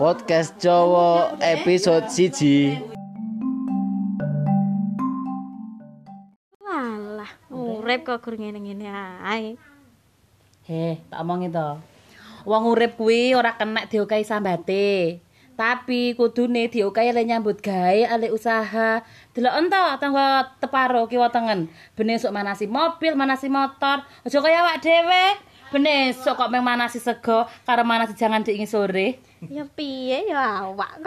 Podcast Jawa episode siji. Walah, urip kok gur ngene-ngene ae. Heh, tak omongi to. Wong urip kuwi ora kena diokahi sambate. Tapi kudune diokahi le nyambut gawe, ale usaha. Delok ento tangga teparo kiwa tengen. Ben esuk manasi mobil, manasi motor. Aja kaya awak dhewe. Ben esuk kok meng manasi sego karo manasi jangan diingi sore. Ya piye ya awak.